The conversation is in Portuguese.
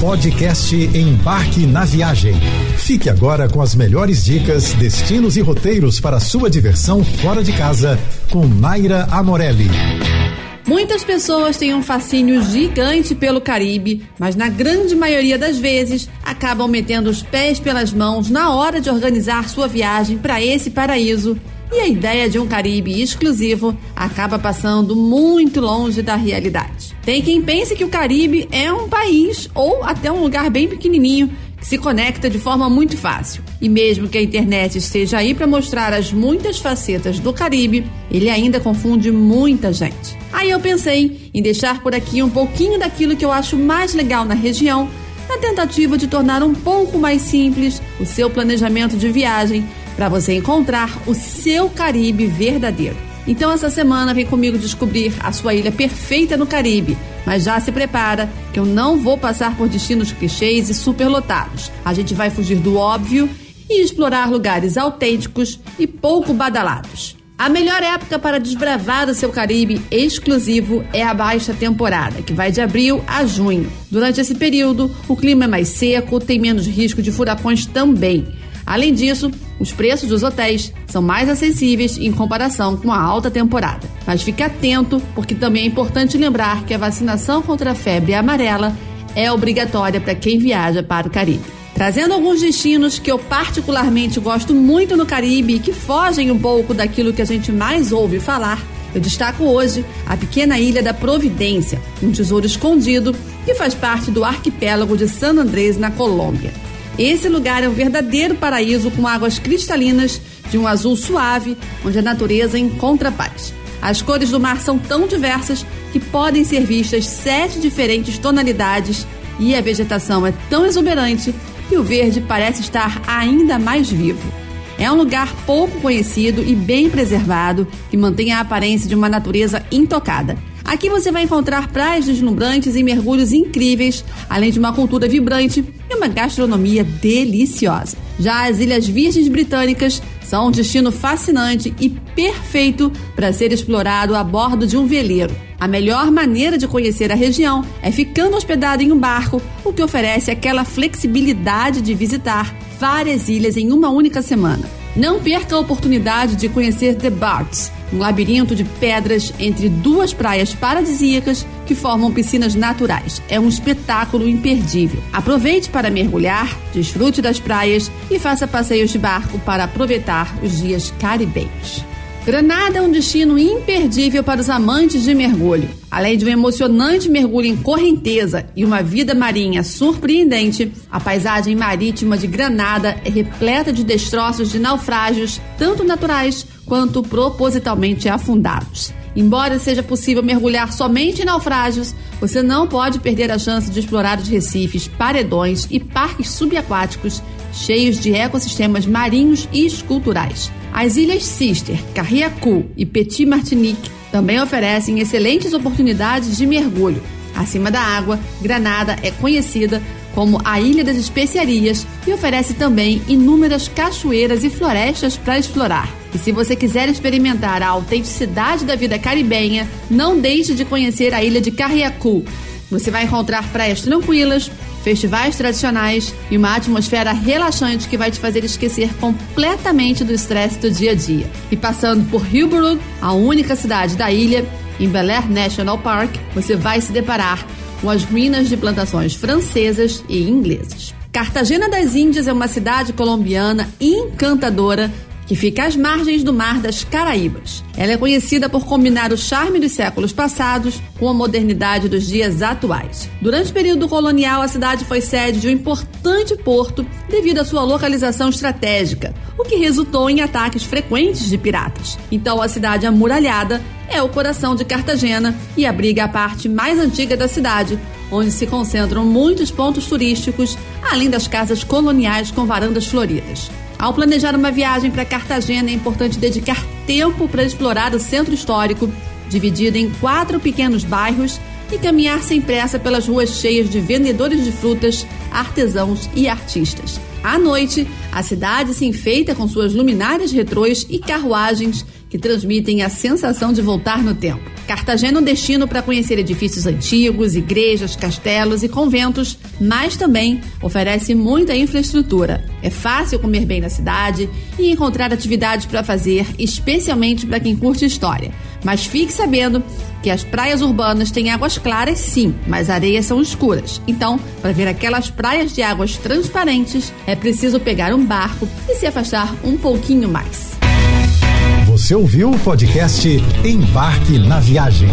Podcast Embarque na Viagem. Fique agora com as melhores dicas, destinos e roteiros para sua diversão fora de casa com Naira Amorelli. Muitas pessoas têm um fascínio gigante pelo Caribe, mas na grande maioria das vezes acabam metendo os pés pelas mãos na hora de organizar sua viagem para esse paraíso e a ideia de um Caribe exclusivo acaba passando muito longe da realidade. Tem quem pense que o Caribe é um país ou até um lugar bem pequenininho que se conecta de forma muito fácil. E mesmo que a internet esteja aí para mostrar as muitas facetas do Caribe, ele ainda confunde muita gente. Aí eu pensei em deixar por aqui um pouquinho daquilo que eu acho mais legal na região, na tentativa de tornar um pouco mais simples o seu planejamento de viagem para você encontrar o seu Caribe verdadeiro. Então essa semana vem comigo descobrir a sua ilha perfeita no Caribe, mas já se prepara que eu não vou passar por destinos clichês e superlotados. A gente vai fugir do óbvio e explorar lugares autênticos e pouco badalados. A melhor época para desbravar o seu Caribe exclusivo é a baixa temporada, que vai de abril a junho. Durante esse período, o clima é mais seco, tem menos risco de furacões também. Além disso, os preços dos hotéis são mais acessíveis em comparação com a alta temporada. Mas fique atento, porque também é importante lembrar que a vacinação contra a febre amarela é obrigatória para quem viaja para o Caribe. Trazendo alguns destinos que eu particularmente gosto muito no Caribe e que fogem um pouco daquilo que a gente mais ouve falar, eu destaco hoje a pequena ilha da Providência, um tesouro escondido que faz parte do arquipélago de San Andrés, na Colômbia. Esse lugar é um verdadeiro paraíso com águas cristalinas de um azul suave, onde a natureza encontra paz. As cores do mar são tão diversas que podem ser vistas sete diferentes tonalidades e a vegetação é tão exuberante que o verde parece estar ainda mais vivo. É um lugar pouco conhecido e bem preservado que mantém a aparência de uma natureza intocada. Aqui você vai encontrar praias deslumbrantes e mergulhos incríveis, além de uma cultura vibrante e uma gastronomia deliciosa. Já as Ilhas Virgens Britânicas são um destino fascinante e perfeito para ser explorado a bordo de um veleiro. A melhor maneira de conhecer a região é ficando hospedado em um barco, o que oferece aquela flexibilidade de visitar várias ilhas em uma única semana. Não perca a oportunidade de conhecer The Barts, um labirinto de pedras entre duas praias paradisíacas que formam piscinas naturais. É um espetáculo imperdível. Aproveite para mergulhar, desfrute das praias e faça passeios de barco para aproveitar os dias caribenhos. Granada é um destino imperdível para os amantes de mergulho. Além de um emocionante mergulho em correnteza e uma vida marinha surpreendente, a paisagem marítima de Granada é repleta de destroços de naufrágios, tanto naturais quanto propositalmente afundados. Embora seja possível mergulhar somente em naufrágios, você não pode perder a chance de explorar os recifes, paredões e parques subaquáticos cheios de ecossistemas marinhos e esculturais. As ilhas Sister, Carriacou e Petit Martinique também oferecem excelentes oportunidades de mergulho. Acima da água, Granada é conhecida como a Ilha das Especiarias e oferece também inúmeras cachoeiras e florestas para explorar. E se você quiser experimentar a autenticidade da vida caribenha, não deixe de conhecer a ilha de Carriacou. Você vai encontrar praias tranquilas, festivais tradicionais e uma atmosfera relaxante que vai te fazer esquecer completamente do estresse do dia a dia. E passando por Hillbrook, a única cidade da ilha, em Bel Air National Park, você vai se deparar com as ruínas de plantações francesas e inglesas. Cartagena das Índias é uma cidade colombiana encantadora que fica às margens do Mar das Caraíbas. Ela é conhecida por combinar o charme dos séculos passados com a modernidade dos dias atuais. Durante o período colonial, a cidade foi sede de um importante porto devido à sua localização estratégica, o que resultou em ataques frequentes de piratas. Então, a cidade amuralhada é o coração de Cartagena e abriga a parte mais antiga da cidade, onde se concentram muitos pontos turísticos, além das casas coloniais com varandas floridas. Ao planejar uma viagem para Cartagena, é importante dedicar tempo para explorar o centro histórico, dividido em quatro pequenos bairros, e caminhar sem pressa pelas ruas cheias de vendedores de frutas, artesãos e artistas. À noite, a cidade se enfeita com suas luminárias retrôs e carruagens que transmitem a sensação de voltar no tempo. Cartagena é um destino para conhecer edifícios antigos, igrejas, castelos e conventos, mas também oferece muita infraestrutura. É fácil comer bem na cidade e encontrar atividades para fazer, especialmente para quem curte história. Mas fique sabendo que as praias urbanas têm águas claras, sim, mas areias são escuras. Então, para ver aquelas praias de águas transparentes, é preciso pegar um barco e se afastar um pouquinho mais. Você ouviu o podcast Embarque na Viagem.